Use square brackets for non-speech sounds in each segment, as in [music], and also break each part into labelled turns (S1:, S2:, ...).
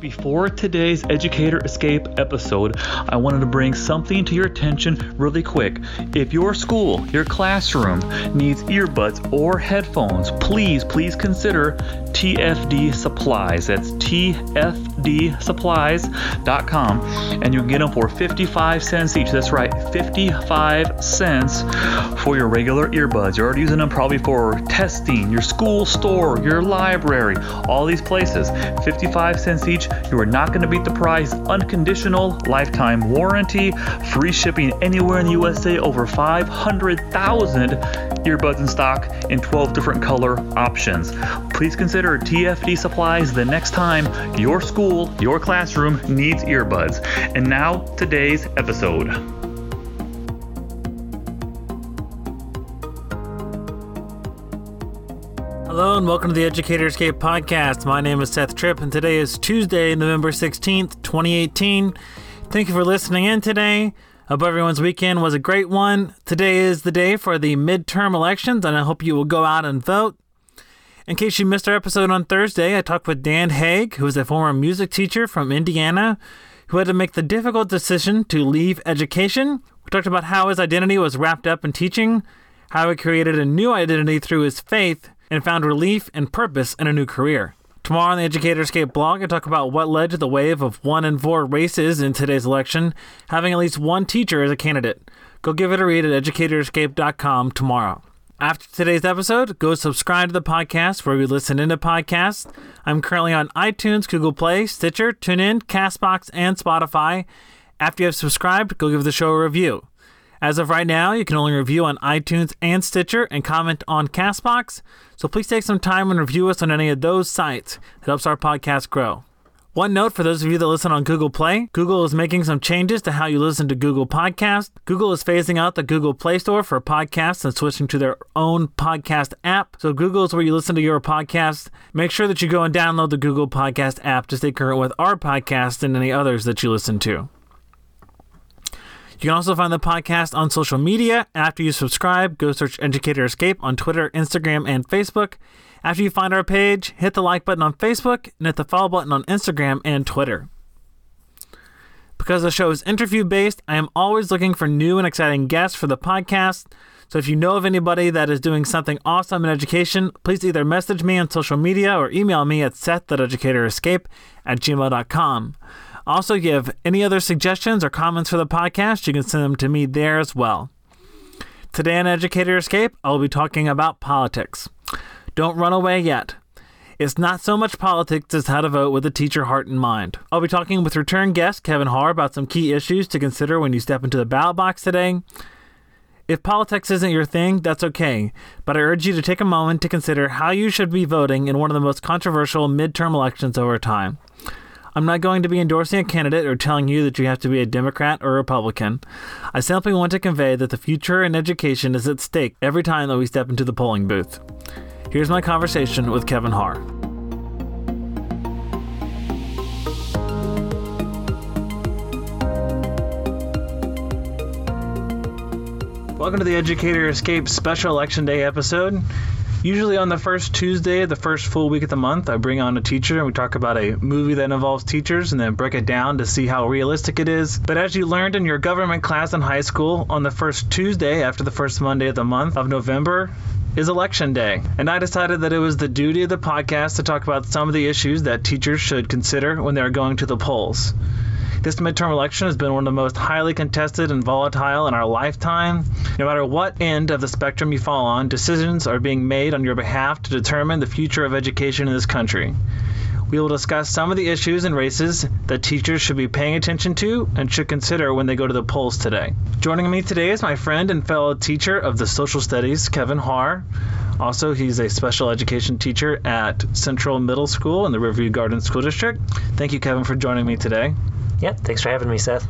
S1: Before today's Educator Escape episode, I wanted to bring something to your attention really quick. If your school, your classroom needs earbuds or headphones, please, please consider TFD Supplies. That's TFDSupplies.com. And you can get them for 55 cents each. That's right, 55 cents for your regular earbuds. You're already using them probably for testing, your school store, your library, all these places. 55 cents each. You are not going to beat the price. Unconditional lifetime warranty, free shipping anywhere in the USA, over 500,000 earbuds in stock in 12 different color options. Please consider TFD supplies the next time your school, your classroom needs earbuds. And now, today's episode.
S2: Hello and welcome to the Educator Escape podcast. My name is Seth Tripp and today is Tuesday, November 16th, 2018. Thank you for listening in today. I hope everyone's weekend was a great one. Today is the day for the midterm elections and I hope you will go out and vote. In case you missed our episode on Thursday, I talked with Dan Haig, who is a former music teacher from Indiana who had to make the difficult decision to leave education. We talked about how his identity was wrapped up in teaching, how he created a new identity through his faith, and found relief and purpose in a new career. Tomorrow on the Educator Escape blog, I talk about what led to the wave of one in four races in today's election, having at least one teacher as a candidate. Go give it a read at educatorescape.com tomorrow. After today's episode, go subscribe to the podcast where we listen into podcasts. I'm currently on iTunes, Google Play, Stitcher, TuneIn, Castbox, and Spotify. After you have subscribed, go give the show a review. As of right now, you can only review on iTunes and Stitcher and comment on Castbox, so please take some time and review us on any of those sites. It helps our podcast grow. One note for those of you that listen on Google Play Google is making some changes to how you listen to Google Podcasts. Google is phasing out the Google Play Store for podcasts and switching to their own podcast app. So, Google is where you listen to your podcast. Make sure that you go and download the Google Podcast app to stay current with our podcast and any others that you listen to. You can also find the podcast on social media. After you subscribe, go search Educator Escape on Twitter, Instagram, and Facebook. After you find our page, hit the like button on Facebook and hit the follow button on Instagram and Twitter. Because the show is interview based, I am always looking for new and exciting guests for the podcast. So if you know of anybody that is doing something awesome in education, please either message me on social media or email me at seth.educatorescape at gmail.com. Also, if you have any other suggestions or comments for the podcast, you can send them to me there as well. Today on Educator Escape, I will be talking about politics. Don't run away yet. It's not so much politics as how to vote with a teacher heart in mind. I'll be talking with return guest Kevin Haar about some key issues to consider when you step into the ballot box today. If politics isn't your thing, that's okay, but I urge you to take a moment to consider how you should be voting in one of the most controversial midterm elections over time. I'm not going to be endorsing a candidate or telling you that you have to be a Democrat or Republican. I simply want to convey that the future in education is at stake every time that we step into the polling booth. Here's my conversation with Kevin Haar. Welcome to the Educator Escape Special Election Day episode. Usually on the first Tuesday of the first full week of the month, I bring on a teacher and we talk about a movie that involves teachers and then break it down to see how realistic it is. But as you learned in your government class in high school, on the first Tuesday after the first Monday of the month of November, is election day. And I decided that it was the duty of the podcast to talk about some of the issues that teachers should consider when they're going to the polls. This midterm election has been one of the most highly contested and volatile in our lifetime. No matter what end of the spectrum you fall on, decisions are being made on your behalf to determine the future of education in this country. We will discuss some of the issues and races that teachers should be paying attention to and should consider when they go to the polls today. Joining me today is my friend and fellow teacher of the social studies, Kevin Haar. Also, he's a special education teacher at Central Middle School in the Riverview Garden School District. Thank you, Kevin, for joining me today.
S3: Yeah, thanks for having me, Seth.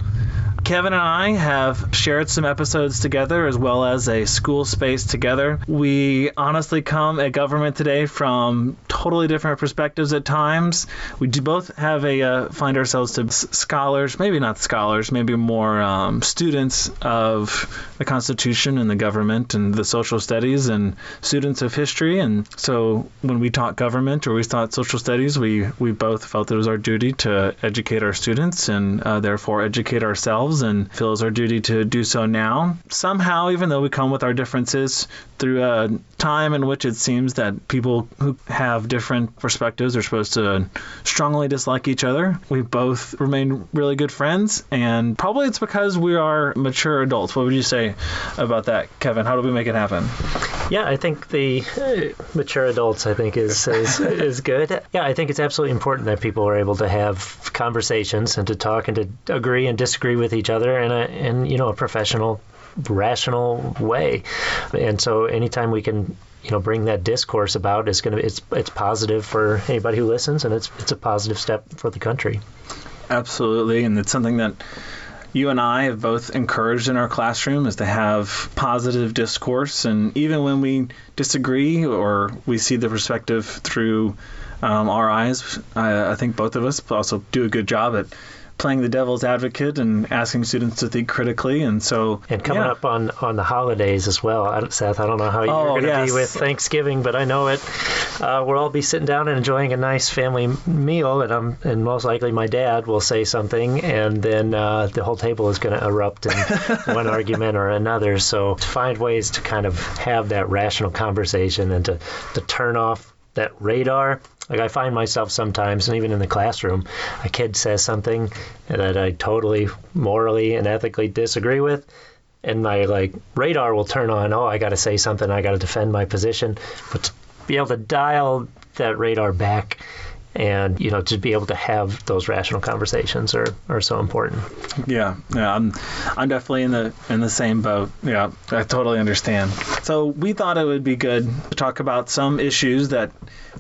S2: Kevin and I have shared some episodes together as well as a school space together. We honestly come at government today from totally different perspectives at times. We do both have a uh, find ourselves to scholars, maybe not scholars, maybe more um, students of the Constitution and the government and the social studies and students of history. And so when we taught government or we taught social studies, we, we both felt it was our duty to educate our students and uh, therefore educate ourselves and feels our duty to do so now. Somehow, even though we come with our differences through a time in which it seems that people who have different perspectives are supposed to strongly dislike each other, we both remain really good friends. And probably it's because we are mature adults. What would you say about that, Kevin? How do we make it happen?
S3: Yeah, I think the uh, mature adults, I think, is, is, [laughs] is good. Yeah, I think it's absolutely important that people are able to have conversations and to talk and to agree and disagree with each other in a, in, you know, a professional rational way. And so anytime we can you know bring that discourse about is going to it's it's positive for anybody who listens and it's it's a positive step for the country.
S2: Absolutely, and it's something that you and I have both encouraged in our classroom is to have positive discourse. And even when we disagree or we see the perspective through um, our eyes, I, I think both of us also do a good job at playing the devil's advocate and asking students to think critically. And so,
S3: and coming
S2: yeah.
S3: up on on the holidays as well, Seth. I don't know how you're
S2: oh,
S3: going to
S2: yes.
S3: be with Thanksgiving, but I know it. Uh, we'll all be sitting down and enjoying a nice family meal, and I'm and most likely my dad will say something, and then uh, the whole table is going to erupt in [laughs] one argument or another. So to find ways to kind of have that rational conversation and to to turn off that radar like I find myself sometimes, and even in the classroom, a kid says something that I totally morally and ethically disagree with, and my like radar will turn on. Oh, I got to say something. I got to defend my position. But to be able to dial that radar back and you know to be able to have those rational conversations are, are so important
S2: yeah yeah i'm i'm definitely in the in the same boat yeah i totally understand so we thought it would be good to talk about some issues that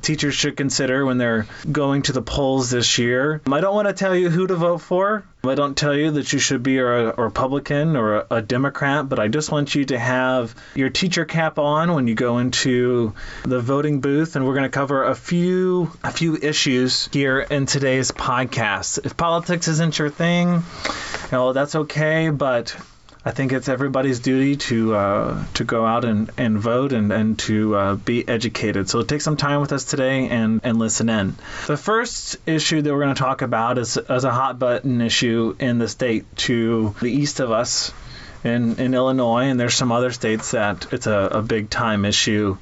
S2: teachers should consider when they're going to the polls this year. I don't want to tell you who to vote for. I don't tell you that you should be a, a Republican or a, a, Democrat, but I just want you to have your teacher cap on when you go into the voting booth, and we're going to cover a few a few issues here in today's podcast. If politics isn't your thing, you know, that's okay, but I think it's everybody's duty to uh, to go out and, and vote and, and to uh, be educated. So take some time with us today and, and listen in. The first issue that we're going to talk about is, is a hot button issue in the state to the east of us in, in Illinois, and there's some other states that it's a, a big time issue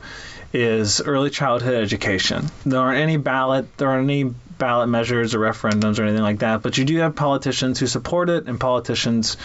S2: is early childhood education. There aren't any ballot, there aren't any ballot measures or referendums or anything like that, but you do have politicians who support it and politicians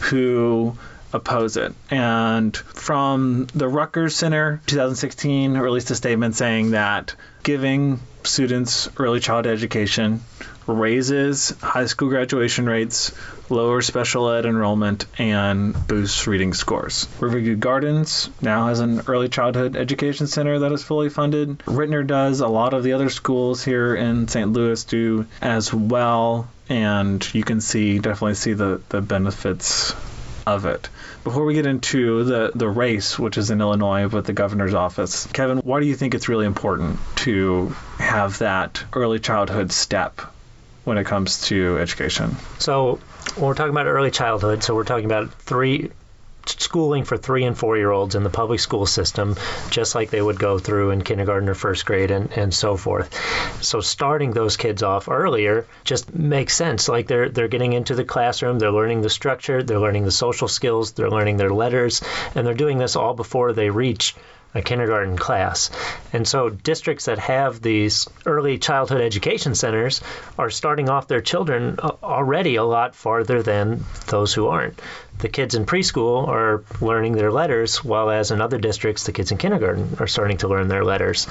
S2: who oppose it. And from the Rutgers Center, 2016 released a statement saying that giving students early childhood education raises high school graduation rates, lowers special ed enrollment, and boosts reading scores. Riverview Gardens now has an early childhood education center that is fully funded. Ritenour does, a lot of the other schools here in St. Louis do as well, and you can see definitely see the, the benefits of it. Before we get into the, the race, which is in Illinois with the governor's office, Kevin, why do you think it's really important to have that early childhood step when it comes to education?
S3: So, when we're talking about early childhood, so we're talking about three schooling for three and four year olds in the public school system, just like they would go through in kindergarten or first grade and, and so forth. So starting those kids off earlier just makes sense. Like they're they're getting into the classroom, they're learning the structure, they're learning the social skills, they're learning their letters, and they're doing this all before they reach a kindergarten class. And so districts that have these early childhood education centers are starting off their children already a lot farther than those who aren't. The kids in preschool are learning their letters, while as in other districts, the kids in kindergarten are starting to learn their letters.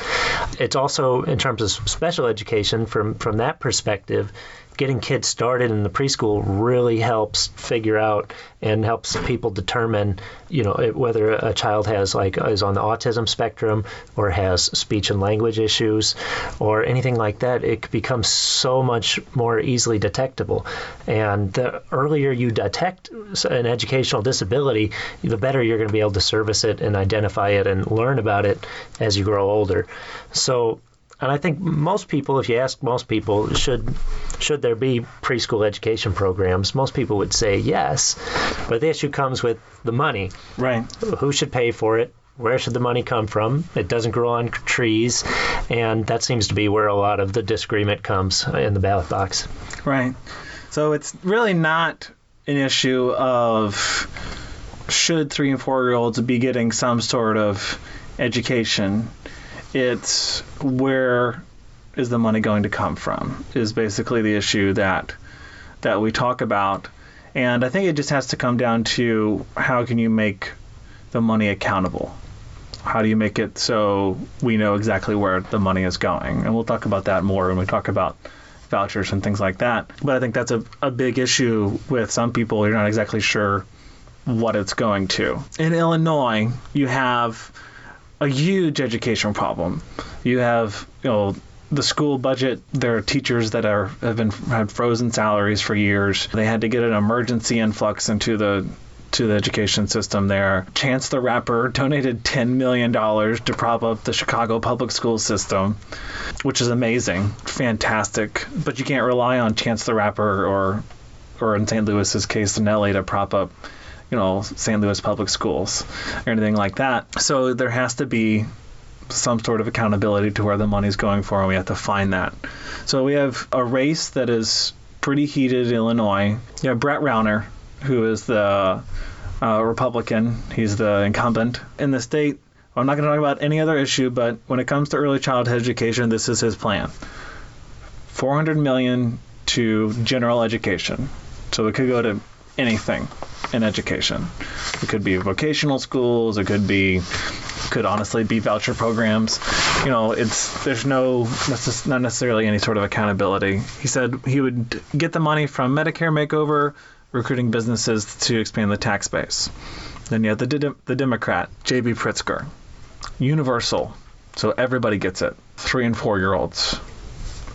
S3: It's also, in terms of special education, from, from that perspective, getting kids started in the preschool really helps figure out and helps people determine, you know, whether a child has like is on the autism spectrum or has speech and language issues or anything like that. It becomes so much more easily detectable. And the earlier you detect an educational disability, the better you're going to be able to service it and identify it and learn about it as you grow older. So and I think most people, if you ask most people, should should there be preschool education programs? Most people would say yes, but the issue comes with the money.
S2: Right.
S3: Who should pay for it? Where should the money come from? It doesn't grow on trees, and that seems to be where a lot of the disagreement comes in the ballot box.
S2: Right. So it's really not an issue of should three and four year olds be getting some sort of education it's where is the money going to come from is basically the issue that that we talk about. And i think it just has to come down to how can you make the money accountable? How do you make it so we know exactly where the money is going? And we'll talk about that more when we talk about vouchers and things like that. But i think that's a, a big issue with some people. You're not exactly sure what it's going to. In illinois you have a huge educational problem. You have, you know, the school budget. There are teachers that are have been had frozen salaries for years. They had to get an emergency influx into the to the education system there. Chance the Rapper donated $10 million to prop up the Chicago public school system, which is amazing, fantastic. But you can't rely on Chance the Rapper or, or in St. Louis's case, Nelly to prop up you know, St. Louis public schools or anything like that. So there has to be some sort of accountability to where the money's going for, and we have to find that. So we have a race that is pretty heated in Illinois. You have Brett Rauner, who is the uh, Republican. He's the incumbent in the state. I'm not going to talk about any other issue, but when it comes to early childhood education, this is his plan. 400 million to general education. So it could go to anything in education. It could be vocational schools. It could be could honestly be voucher programs. You know, it's there's no not necessarily any sort of accountability. He said he would get the money from Medicare Makeover, recruiting businesses to expand the tax base. Then you have the the Democrat J.B. Pritzker, universal, so everybody gets it. Three and four year olds,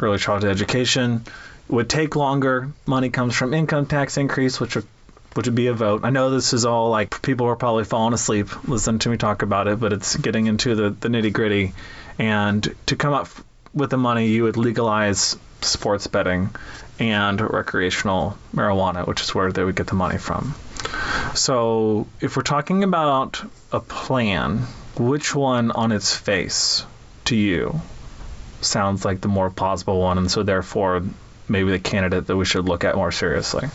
S2: early childhood education would take longer. Money comes from income tax increase, which would which would be a vote. I know this is all like people are probably falling asleep listening to me talk about it, but it's getting into the, the nitty gritty. And to come up with the money, you would legalize sports betting and recreational marijuana, which is where they would get the money from. So if we're talking about a plan, which one on its face to you sounds like the more plausible one, and so therefore maybe the candidate that we should look at more seriously?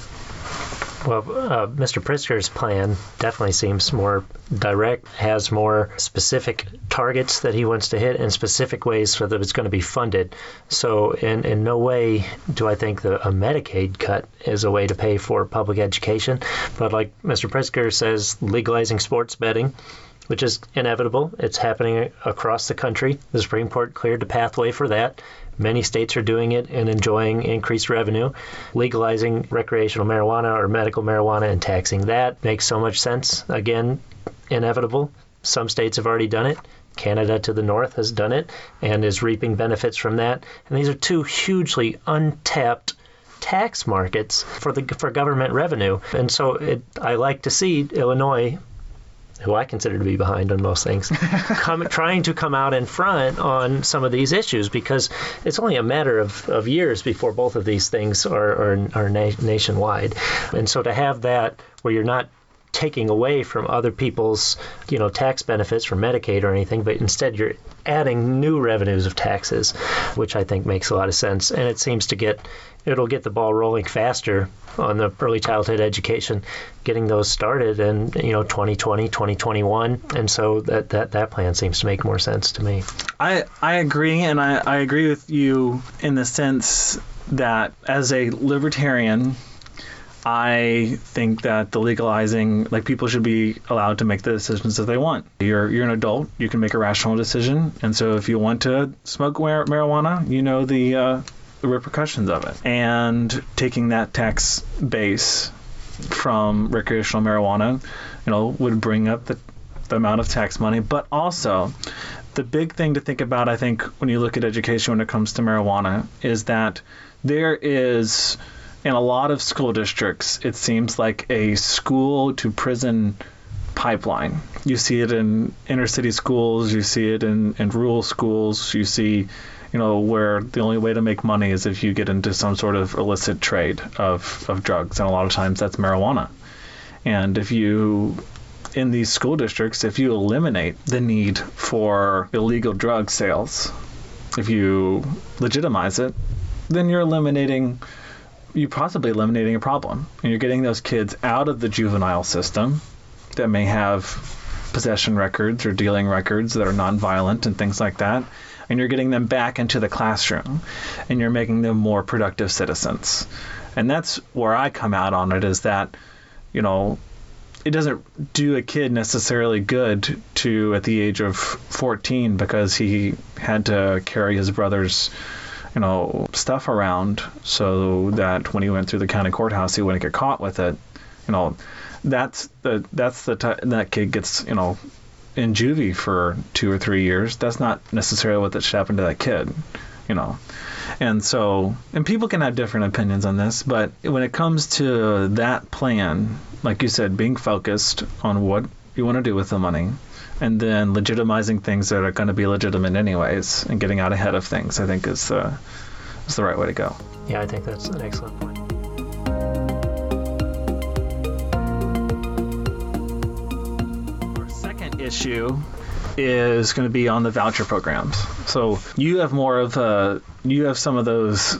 S3: Well, uh, Mr. Pritzker's plan definitely seems more direct, has more specific targets that he wants to hit and specific ways so that it's going to be funded. So, in, in no way do I think that a Medicaid cut is a way to pay for public education. But like Mr. Pritzker says, legalizing sports betting which is inevitable. It's happening across the country. The Supreme Court cleared the pathway for that. Many states are doing it and enjoying increased revenue. Legalizing recreational marijuana or medical marijuana and taxing that makes so much sense. Again, inevitable. Some states have already done it. Canada to the north has done it and is reaping benefits from that. And these are two hugely untapped tax markets for the for government revenue. And so it, I like to see Illinois who I consider to be behind on most things, [laughs] come, trying to come out in front on some of these issues because it's only a matter of, of years before both of these things are, are, are na- nationwide. And so to have that where you're not taking away from other people's you know tax benefits from Medicaid or anything, but instead you're adding new revenues of taxes, which I think makes a lot of sense. And it seems to get it'll get the ball rolling faster on the early childhood education, getting those started in you know 2020, 2021, and so that that that plan seems to make more sense to me.
S2: I I agree, and I I agree with you in the sense that as a libertarian. I think that the legalizing, like people should be allowed to make the decisions that they want. You're you're an adult, you can make a rational decision, and so if you want to smoke marijuana, you know the uh, the repercussions of it. And taking that tax base from recreational marijuana, you know, would bring up the, the amount of tax money, but also the big thing to think about, I think, when you look at education when it comes to marijuana, is that there is, in a lot of school districts, it seems like a school to prison pipeline. You see it in inner city schools, you see it in, in rural schools, you see, you know, where the only way to make money is if you get into some sort of illicit trade of, of drugs, and a lot of times that's marijuana. And if you in these school districts, if you eliminate the need for illegal drug sales, if you legitimize it, then you're eliminating, you possibly eliminating a problem. And you're getting those kids out of the juvenile system that may have possession records or dealing records that are nonviolent and things like that. And you're getting them back into the classroom and you're making them more productive citizens. And that's where I come out on it is that, you know, it doesn't do a kid necessarily good to at the age of 14 because he had to carry his brother's you know stuff around so that when he went through the county courthouse he wouldn't get caught with it. You know that's the that's the t- that kid gets you know in juvie for two or three years. That's not necessarily what that should happen to that kid you know. And so, and people can have different opinions on this, but when it comes to that plan, like you said, being focused on what you want to do with the money, and then legitimizing things that are going to be legitimate anyways, and getting out ahead of things, I think is the is the right way to go.
S3: Yeah, I think that's an excellent point.
S2: Our second issue is going to be on the voucher programs. So you have more of a you have some of those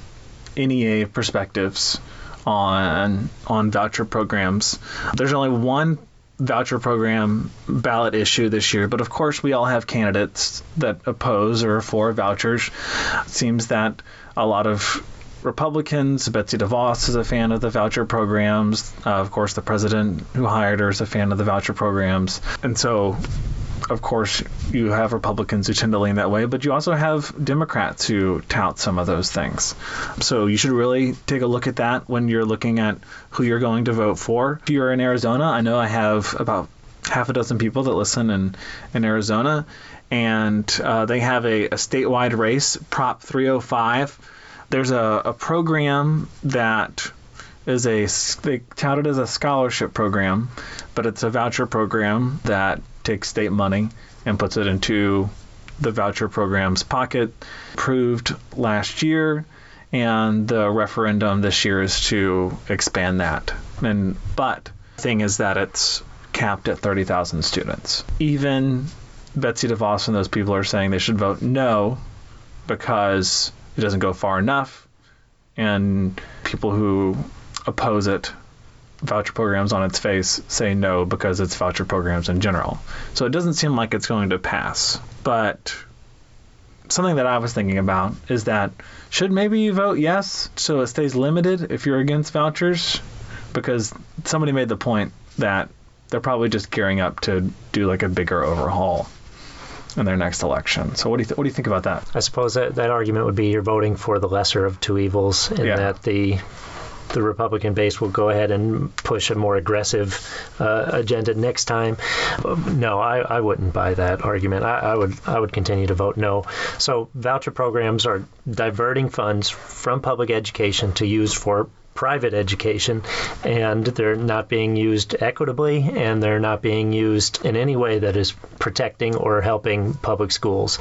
S2: NEA perspectives on on voucher programs. There's only one voucher program ballot issue this year, but of course we all have candidates that oppose or for vouchers. It seems that a lot of Republicans, Betsy DeVos is a fan of the voucher programs. Uh, of course, the president who hired her is a fan of the voucher programs. And so of course, you have Republicans who tend to lean that way, but you also have Democrats who tout some of those things. So you should really take a look at that when you're looking at who you're going to vote for. If you're in Arizona, I know I have about half a dozen people that listen in, in Arizona, and uh, they have a, a statewide race, Prop 305. There's a, a program that is a they tout it as a scholarship program, but it's a voucher program that takes state money and puts it into the voucher program's pocket. Approved last year, and the referendum this year is to expand that. And but thing is that it's capped at 30,000 students. Even Betsy DeVos and those people are saying they should vote no because it doesn't go far enough, and people who oppose it voucher programs on its face say no because it's voucher programs in general. So it doesn't seem like it's going to pass. But something that I was thinking about is that should maybe you vote yes so it stays limited if you're against vouchers? Because somebody made the point that they're probably just gearing up to do like a bigger overhaul in their next election. So what do you th- what do you think about that?
S3: I suppose that that argument would be you're voting for the lesser of two evils, in
S2: Yeah.
S3: that the the Republican base will go ahead and push a more aggressive uh, agenda next time. No, I, I wouldn't buy that argument. I, I would I would continue to vote no. So voucher programs are diverting funds from public education to use for private education and they're not being used equitably and they're not being used in any way that is protecting or helping public schools.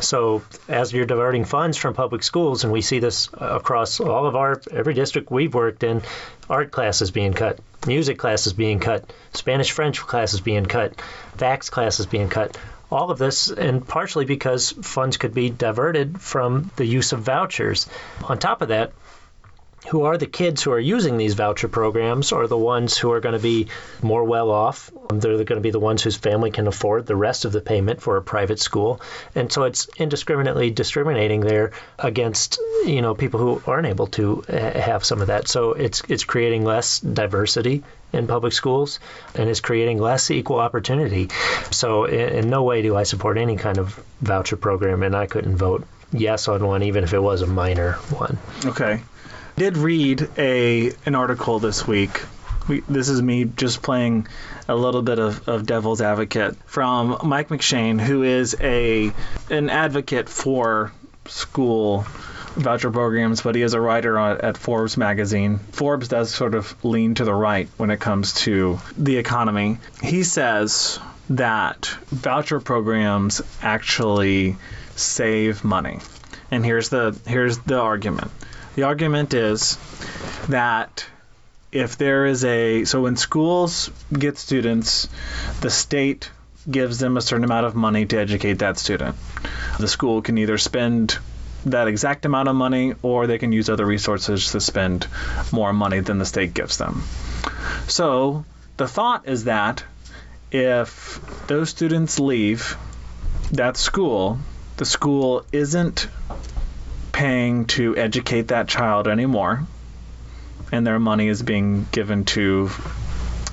S3: So as you're diverting funds from public schools and we see this across all of our every district we've worked in, art classes being cut, music classes being cut, Spanish French classes being cut, FACS classes being cut. All of this, and partially because funds could be diverted from the use of vouchers. On top of that, who are the kids who are using these voucher programs are the ones who are going to be more well off. They're going to be the ones whose family can afford the rest of the payment for a private school. And so it's indiscriminately discriminating there against, you know, people who aren't able to uh, have some of that. So it's it's creating less diversity in public schools and is creating less equal opportunity. So in, in no way do I support any kind of voucher program and I couldn't vote yes on one, even if it was a minor one.
S2: Okay. Did read a an article this week. We, this is me just playing a little bit of, of devil's advocate from Mike McShane, who is a an advocate for school voucher programs, but he is a writer on, at Forbes magazine. Forbes does sort of lean to the right when it comes to the economy. He says that voucher programs actually save money. And here's the here's the argument. The argument is that if there is a so when schools get students, the state gives them a certain amount of money to educate that student. The school can either spend that exact amount of money or they can use other resources to spend more money than the state gives them. So the thought is that if those students leave that school, the school isn't paying to educate that child anymore, and their money is being given to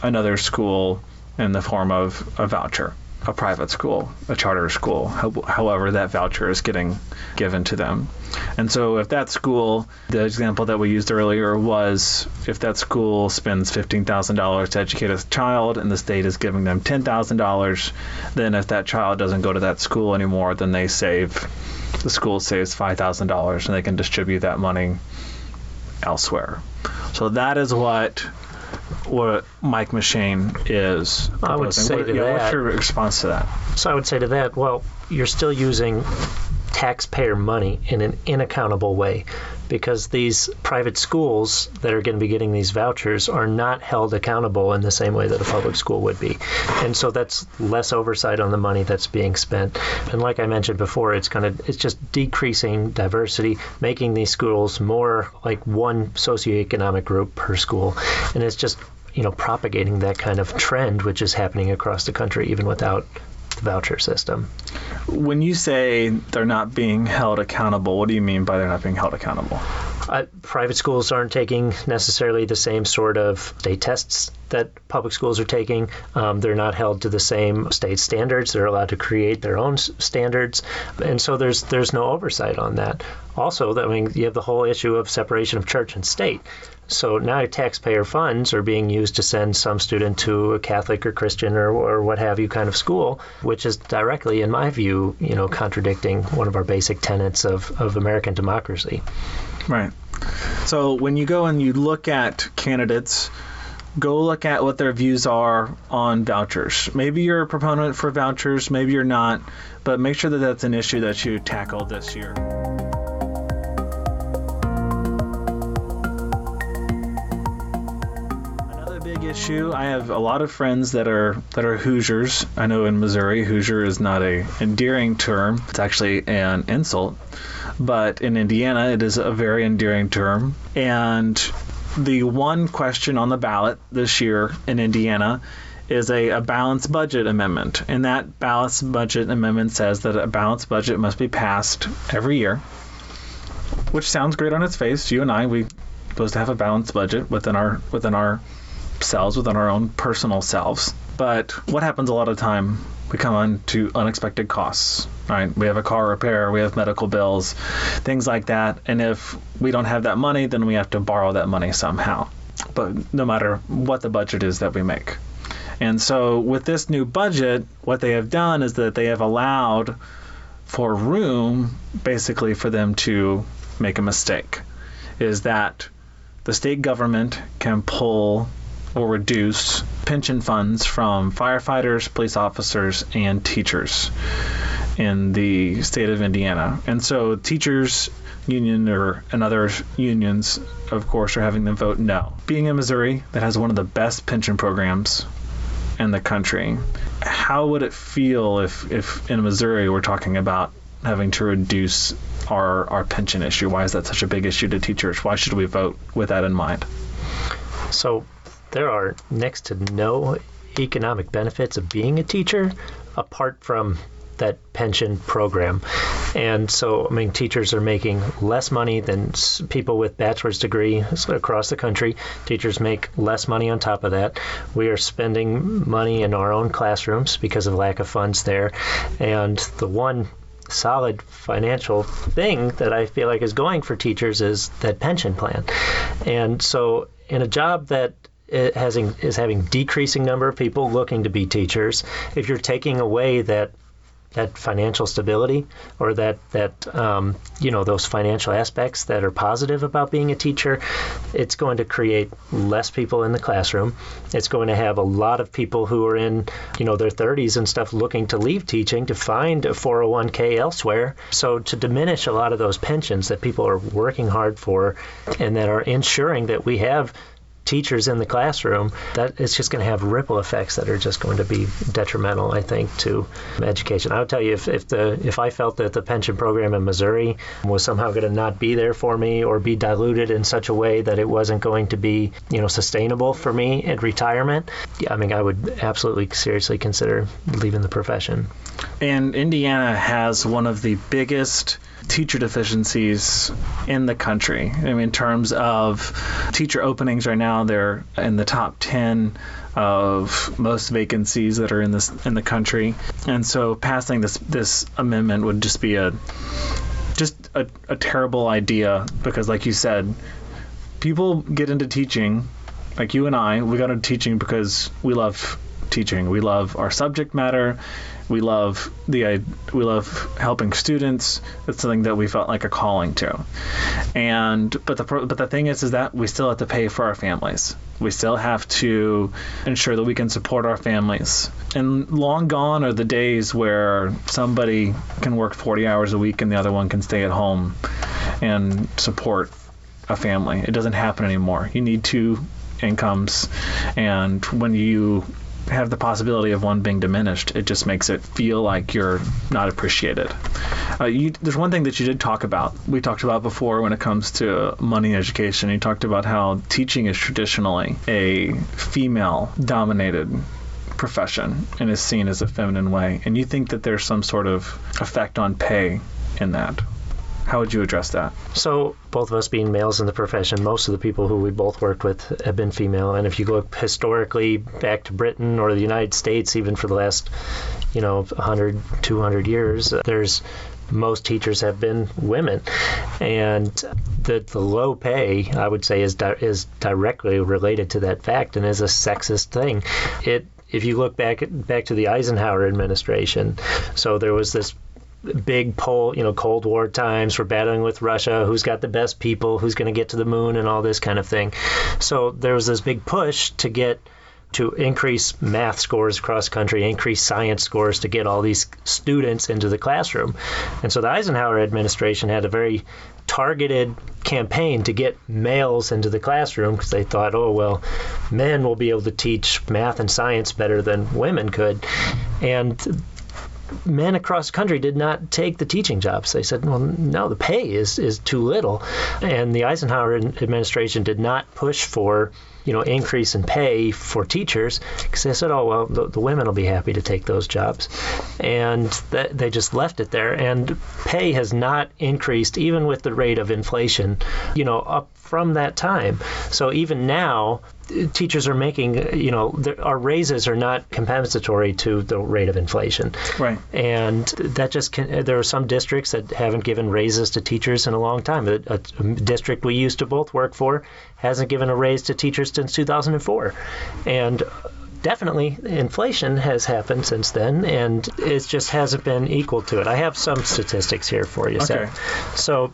S2: another school in the form of a voucher, a private school, a charter school, however that voucher is getting given to them. And so if that school, the example that we used earlier was if that school spends $15,000 to educate a child and the state is giving them $10,000, then if that child doesn't go to that school anymore, then they save the school saves $5,000 and they can distribute that money elsewhere. So that is what what Mike McShane is. Proposing.
S3: I would say
S2: what,
S3: to
S2: yeah,
S3: that.
S2: What's your response to that?
S3: So I would say to that, well, you're still using taxpayer money in an inaccountable way because these private schools that are going to be getting these vouchers are not held accountable in the same way that a public school would be. And so that's less oversight on the money that's being spent. And like I mentioned before, it's kind of it's just decreasing diversity, making these schools more like one socioeconomic group per school. And it's just you know propagating that kind of trend which is happening across the country even without voucher system.
S2: When you say they're not being held accountable, what do you mean by they're not being held accountable?
S3: Uh, private schools aren't taking necessarily the same sort of state tests that public schools are taking. Um, they're not held to the same state standards. They're allowed to create their own standards, and so there's there's no oversight on that. Also, I mean, you have the whole issue of separation of church and state. So now taxpayer funds are being used to send some student to a Catholic or Christian or, or what have you kind of school, which is directly, in my view, you know, contradicting one of our basic tenets of, of American democracy.
S2: Right. So when you go and you look at candidates, go look at what their views are on vouchers. Maybe you're a proponent for vouchers, maybe you're not, but make sure that that's an issue that you tackle this year. Issue. I have a lot of friends that are that are Hoosiers. I know in Missouri, Hoosier is not a endearing term. It's actually an insult but in Indiana, it is a very endearing term. And the one question on the ballot this year in Indiana is a, a balanced budget amendment. And that balanced budget amendment says that a balanced budget must be passed every year, which sounds great on its face. You and I, we supposed to have a balanced budget within our within our selves, within our own personal selves. But what happens a lot of time? We come on to unexpected costs. Right? We have a car repair, we have medical bills, things like that. And if we don't have that money, then we have to borrow that money somehow. But no matter what the budget is that we make. And so with this new budget, what they have done is that they have allowed for room basically for them to make a mistake. Is that the state government can pull or reduce pension funds from firefighters, police officers, and teachers in the state of Indiana. And so teachers union or and other unions of course are having them vote no. Being in Missouri that has one of the best pension programs in the country, how would it feel if if in Missouri we're talking about having to reduce our our pension issue? Why is that such a big issue to teachers? Why should we vote with that in mind?
S3: So there are next to no economic benefits of being a teacher apart from that pension program. And so, I mean, teachers are making less money than people with bachelor's degree across the country. Teachers make less money on top of that. We are spending money in our own classrooms because of lack of funds there. And the one solid financial thing that I feel like is going for teachers is that pension plan. And so, in a job that has is having decreasing number of people looking to be teachers. If you're taking away that that financial stability or that that um, you know those financial aspects that are positive about being a teacher it's going to create less people in the classroom it's going to have a lot of people who are in you know their 30s and stuff looking to leave teaching to find a 401k elsewhere so to diminish a lot of those pensions that people are working hard for and that are ensuring that we have teachers in the classroom, that it's just going to have ripple effects that are just going to be detrimental, I think, to education. I would tell you if, if the if I felt that the pension program in Missouri was somehow going to not be there for me or be diluted in such a way that it wasn't going to be, you know, sustainable for me at retirement, I mean, I would absolutely seriously consider leaving the profession.
S2: And Indiana has one of the biggest teacher deficiencies in the country. I mean, in terms of teacher openings right now, they're in the top 10 of most vacancies that are in this in the country. And so passing this this amendment would just be a just a, a terrible idea because like you said, people get into teaching like you and I, we got into teaching because we love teaching. We love our subject matter we love the we love helping students. It's something that we felt like a calling to. And but the but the thing is is that we still have to pay for our families. We still have to ensure that we can support our families. And long gone are the days where somebody can work 40 hours a week and the other one can stay at home and support a family. It doesn't happen anymore. You need two incomes and when you have the possibility of one being diminished, it just makes it feel like you're not appreciated. Uh, you, there's one thing that you did talk about. We talked about before when it comes to money education. You talked about how teaching is traditionally a female-dominated profession and is seen as a feminine way. And you think that there's some sort of effect on pay in that. How would you address that?
S3: So, both of us being males in the profession, most of the people who we both worked with have been female. And if you look historically back to Britain or the United States, even for the last, you know, 100, 200 years, there's most teachers have been women, and the the low pay I would say is di- is directly related to that fact and is a sexist thing. It if you look back back to the Eisenhower administration, so there was this big poll, you know, Cold War times. We're battling with Russia. Who's got the best people? Who's going to get to the moon and all this kind of thing. So there was this big push to get to increase math scores across country, increase science scores to get all these students into the classroom. And so the Eisenhower administration had a very targeted campaign to get males into the classroom because they thought, oh, well, men will be able to teach math and science better than women could. And men across the country did not take the teaching jobs. They said, well, no, the pay is, is too little. And the Eisenhower administration did not push for you know increase in pay for teachers because they said oh well the, the, women will be happy to take those jobs and that, they just left it there and pay has not increased even with the rate of inflation you know up from that time so even now teachers are making, you know, our raises are not compensatory to the rate of inflation.
S2: Right.
S3: And that just can, there are some districts that haven't given raises to teachers in a long time. A, a, district we used to both work for hasn't given a raise to teachers since 2004. And definitely inflation has happened since then, and it just hasn't been equal to it. I have some statistics here for you.
S2: Okay.
S3: So,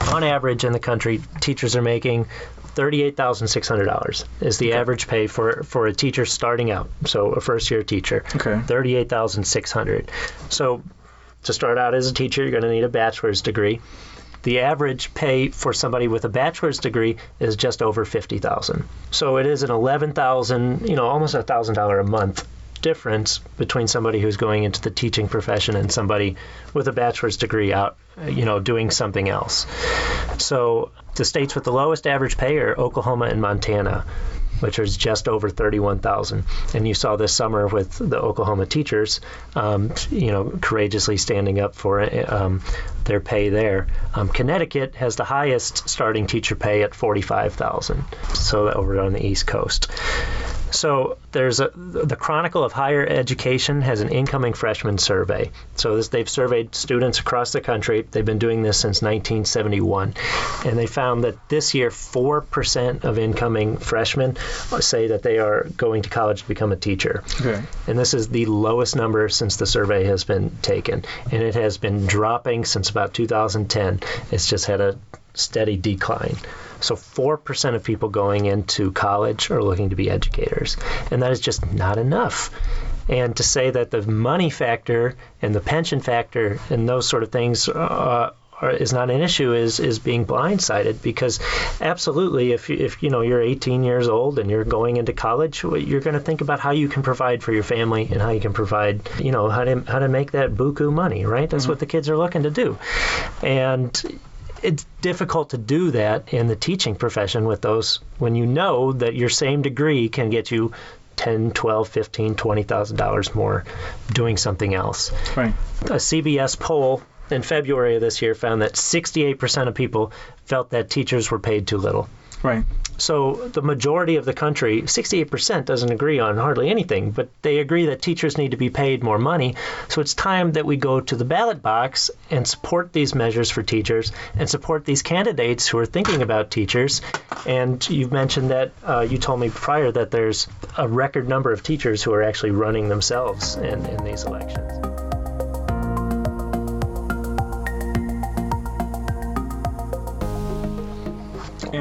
S3: on average in the country, teachers are making $38,600 is the okay. average pay for, for a teacher starting out. So a first year teacher.
S2: Okay.
S3: 38,600. So to start out as a teacher, you're going to need a bachelor's degree. The average pay for somebody with a bachelor's degree is just over 50,000. So it is an 11,000, you know, almost a $1,000 a month difference between somebody who's going into the teaching profession and somebody with a bachelor's degree out, you know, doing something else. So the states with the lowest average pay are Oklahoma and Montana which is just over 31,000. And you saw this summer with the Oklahoma teachers, um, you know, courageously standing up for um, their pay there. Um, Connecticut has the highest starting teacher pay at 45,000. So over on the East Coast. So there's a, the Chronicle of Higher Education has an incoming freshman survey. So this, they've surveyed students across the country. They've been doing this since 1971, and they found that this year, four percent of incoming freshmen say that they are going to college to become a teacher.
S2: Okay.
S3: And this is the lowest number since the survey has been taken, and it has been dropping since about 2010. It's just had a steady decline. So 4% of people going into college are looking to be educators. And that is just not enough. And to say that the money factor and the pension factor and those sort of things uh, are, is not an issue is is being blindsided because absolutely if if you know you're 18 years old and you're going into college you're going to think about how you can provide for your family and how you can provide you know how to how to make that buku money right that's what the kids are looking to do and it's difficult to do that in the teaching profession with those when you know that your same degree can get you 10 12 15 20000 dollars more doing something else
S2: Right.
S3: a cbs poll in february of this year found that 68% of people felt that teachers were paid too little
S2: Right.
S3: so the majority of the country, 68%, doesn't agree on hardly anything, but they agree that teachers need to be paid more money. So it's time that we go to the ballot box and support these measures for teachers and support these candidates who are thinking about teachers. And you've mentioned that uh, you told me prior that there's a record number of teachers who are actually running themselves in, in these elections.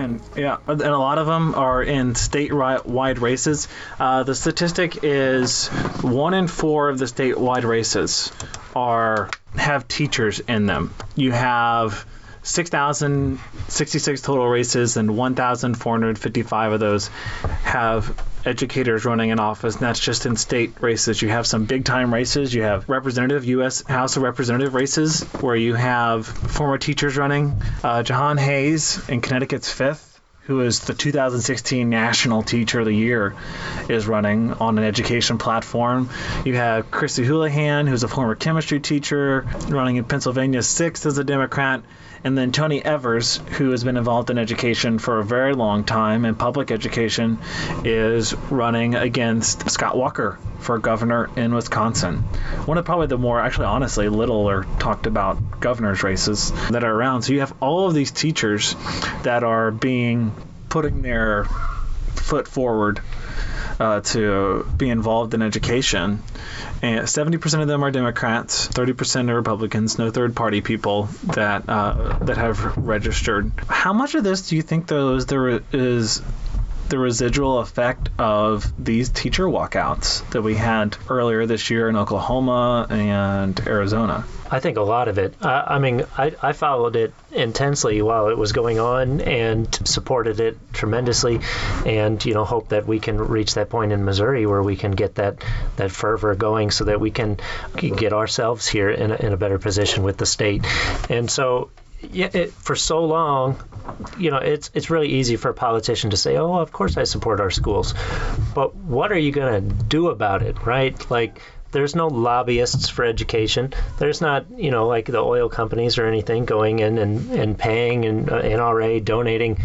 S2: And yeah, and a lot of them are in statewide races. Uh, the statistic is one in four of the statewide races are have teachers in them. You have 6,066 total races, and 1,455 of those have educators running in office, and that's just in state races. You have some big time races. You have representative U.S. House of Representative races where you have former teachers running. Uh, Jahana Hayes in Connecticut's fifth. Who is the 2016 National Teacher of the Year, is running on an education platform. You have Chrissy Houlahan, who's a former chemistry teacher, running in Pennsylvania, sixth as a Democrat. And then Tony Evers, who has been involved in education for a very long time in public education, is running against Scott Walker for governor in Wisconsin. One of probably the more, actually, honestly, little or talked about governor's races that are around. So you have all of these teachers that are being putting their foot forward uh, to be involved in education. And 70% of them are Democrats, 30% are Republicans, no third party people that uh, that have registered. How much of this do you think, though, is there is the residual effect of these teacher walkouts that we had earlier this year in Oklahoma and Arizona?
S3: I think a lot of it. I, I mean, I, I followed it intensely while it was going on and supported it tremendously, and you know hope that we can reach that point in Missouri where we can get that that fervor going so that we can get ourselves here in a, in a better position with the state. And so yeah, it, for so long, you know, it's it's really easy for a politician to say, "Oh, of course I support our schools," but what are you going to do about it, right? Like, there's no lobbyists for education. There's not, you know, like the oil companies or anything going in and, and paying and uh, NRA donating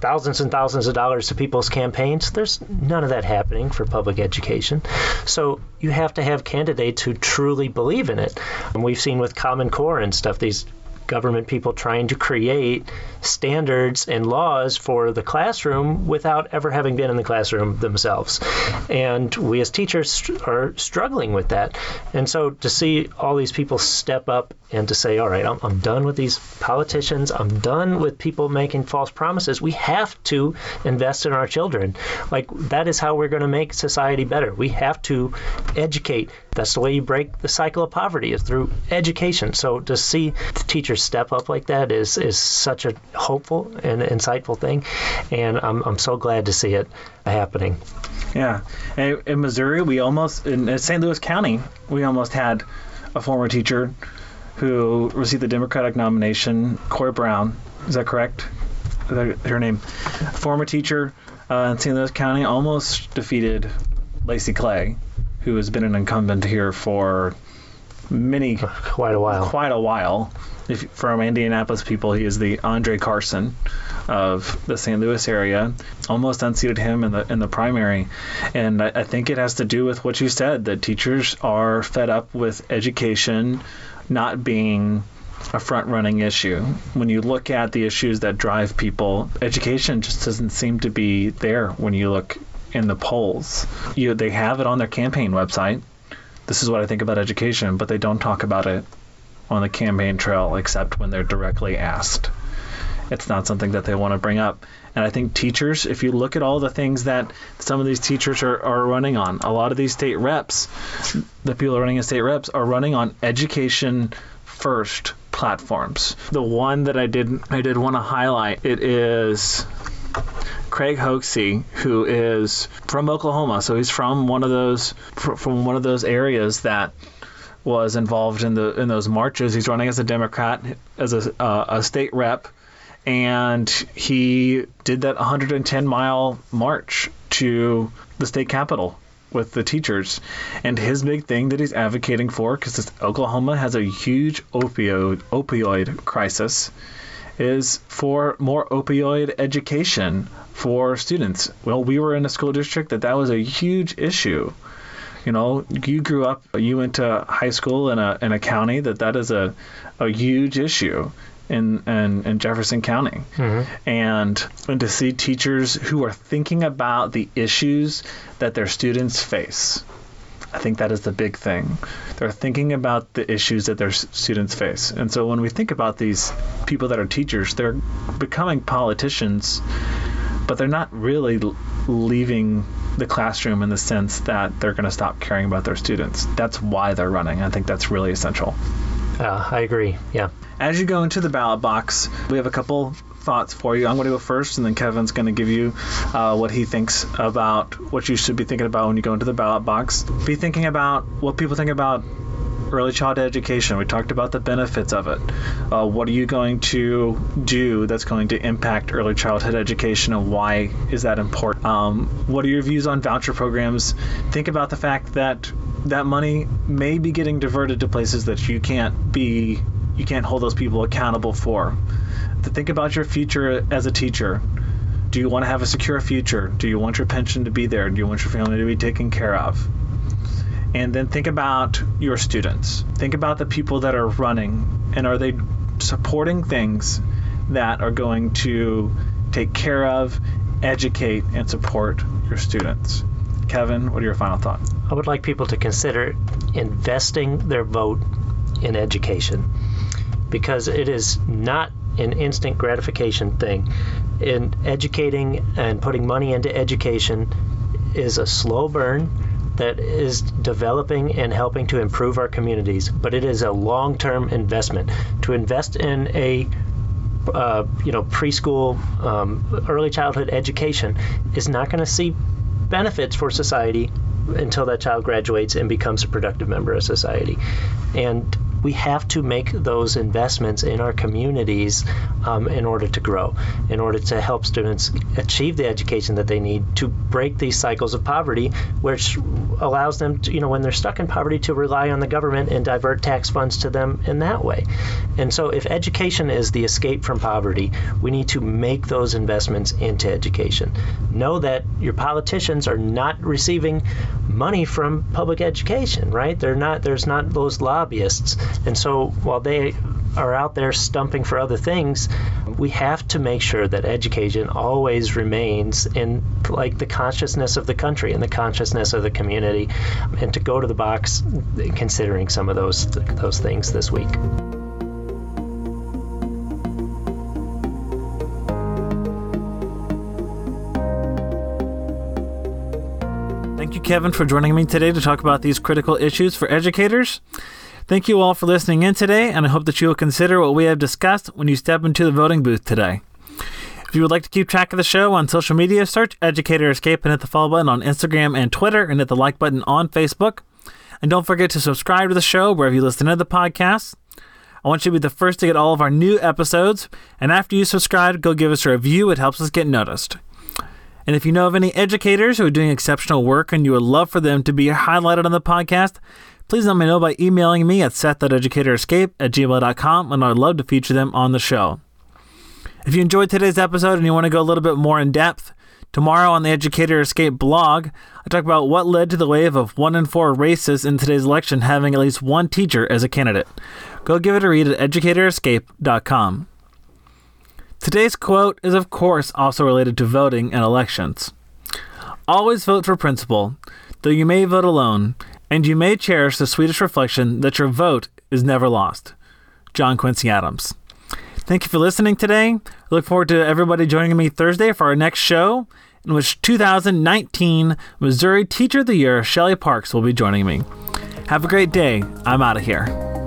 S3: thousands and thousands of dollars to people's campaigns. There's none of that happening for public education. So you have to have candidates who truly believe in it. And we've seen with Common Core and stuff these government people trying to create standards and laws for the classroom without ever having been in the classroom themselves. And we as teachers are struggling with that. And so to see all these people step up and to say, all right, I'm, I'm done with these politicians, I'm done with people making false promises, we have to invest in our children. Like, that is how we're going to make society better. We have to educate. That's the way you break the cycle of poverty is through education. So to see the teachers step up like that is is such a hopeful and insightful thing, and I'm I'm so glad to see it happening.
S2: Yeah, in Missouri, we almost in St. Louis County, we almost had a former teacher who received the Democratic nomination, Coy Brown. Is that correct? Her name? Former teacher uh, in St. Louis County almost defeated Lacy Clay, who has been an incumbent here for many
S3: Quite a while.
S2: quite a while. If from Indianapolis people, he is the Andre Carson of the St. Louis area. Almost unseated him in the in the primary, and I, I think it has to do with what you said that teachers are fed up with education not being a front running issue. When you look at the issues that drive people, education just doesn't seem to be there when you look in the polls. You they have it on their campaign website. This is what I think about education, but they don't talk about it on the campaign trail except when they're directly asked. It's not something that they want to bring up. And I think teachers, if you look at all the things that some of these teachers are, are running on, a lot of these state reps, the people running as state reps, are running on education first platforms. The one that I did I did want to highlight it is Craig Hoaxie, who is from Oklahoma, so he's from one of those from one of those areas that was involved in the in those marches. He's running as a Democrat, as a uh, a state rep, and he did that 110 mile march to the state capitol with the teachers. And his big thing that he's advocating for, because Oklahoma has a huge opioid opioid crisis, is for more opioid education for students. Well, we were in a school district that that was a huge issue. You know, you grew up, you went to high school in a in a county that that is a a huge issue in in, in Jefferson County, mm-hmm. and and to see teachers who are thinking about the issues that their students face. I think that is the big thing. They're thinking about the issues that their students face. And so when we think about these people that are teachers, they're becoming politicians, but they're not really leaving the classroom in the sense that they're going to stop caring about their students. That's why they're running. I think that's really essential.
S3: Uh, I agree. Yeah.
S2: As you go into the ballot box, we have a couple thoughts for you. I'm going to go first, and then Kevin's going to give you uh, what he thinks about what you should be thinking about when you go into the ballot box. Be thinking about what people think about early childhood education. We talked about the benefits of it. Uh, what are you going to do that's going to impact early childhood education, and why is that important? Um, what are your views on voucher programs? Think about the fact that that money may be getting diverted to places that you can't be you can't hold those people accountable for. To think about your future as a teacher. Do you want to have a secure future? Do you want your pension to be there? Do you want your family to be taken care of? And then think about your students. Think about the people that are running and are they supporting things that are going to take care of, educate, and support your students? Kevin, what are your final thoughts?
S3: I would like people to consider investing their vote in education because it is not an instant gratification thing. In educating and putting money into education is a slow burn that is developing and helping to improve our communities, but it is a long-term investment. To invest in a uh, you know preschool, um, early childhood education is not going to see benefits for society until that child graduates and becomes a productive member of society. And we have to make those investments in our communities um, in order to grow, in order to help students achieve the education that they need to break these cycles of poverty, which allows them to, you know, when they're stuck in poverty, to rely on the government and divert tax funds to them in that way. And so, if education is the escape from poverty, we need to make those investments into education. Know that your politicians are not receiving money from public education, right? They're not. There's not those lobbyists, and so while they are out there stumping for other things, we have to make sure that education always remains in like the consciousness of the country and the consciousness of the community, and to go to the box considering some of those those things this week.
S4: Thank you, Kevin, for joining me today to talk about these critical issues for educators. Thank you all for listening in today, and I hope that you will consider what we have discussed when you step into the voting booth today. If you would like to keep track of the show on social media, search Educator Escape and hit the follow button on Instagram and Twitter, and hit the like button on Facebook. And don't forget to subscribe to the show wherever you listen to the podcast. I want you to be the first to get all of our new episodes, and after you subscribe, go give us a review. It helps us get noticed. And if you know of any educators who are doing exceptional work and you would love for them to be highlighted on the podcast,
S2: please let me know by emailing me at seth.educatorescape at gmail.com, and I'd love to feature them on the show. If you enjoyed today's episode and you want to go a little bit more in depth, tomorrow on the Educator Escape blog, I talk about what led to the wave of one in four races in today's election having at least one teacher as a candidate. Go give it a read at educatorescape.com. Today's quote is, of course, also related to voting and elections. Always vote for principle, though you may vote alone, and you may cherish the sweetest reflection that your vote is never lost. John Quincy Adams. Thank you for listening today. I look forward to everybody joining me Thursday for our next show, in which 2019 Missouri Teacher of the Year Shelly Parks will be joining me. Have a great day. I'm out of here.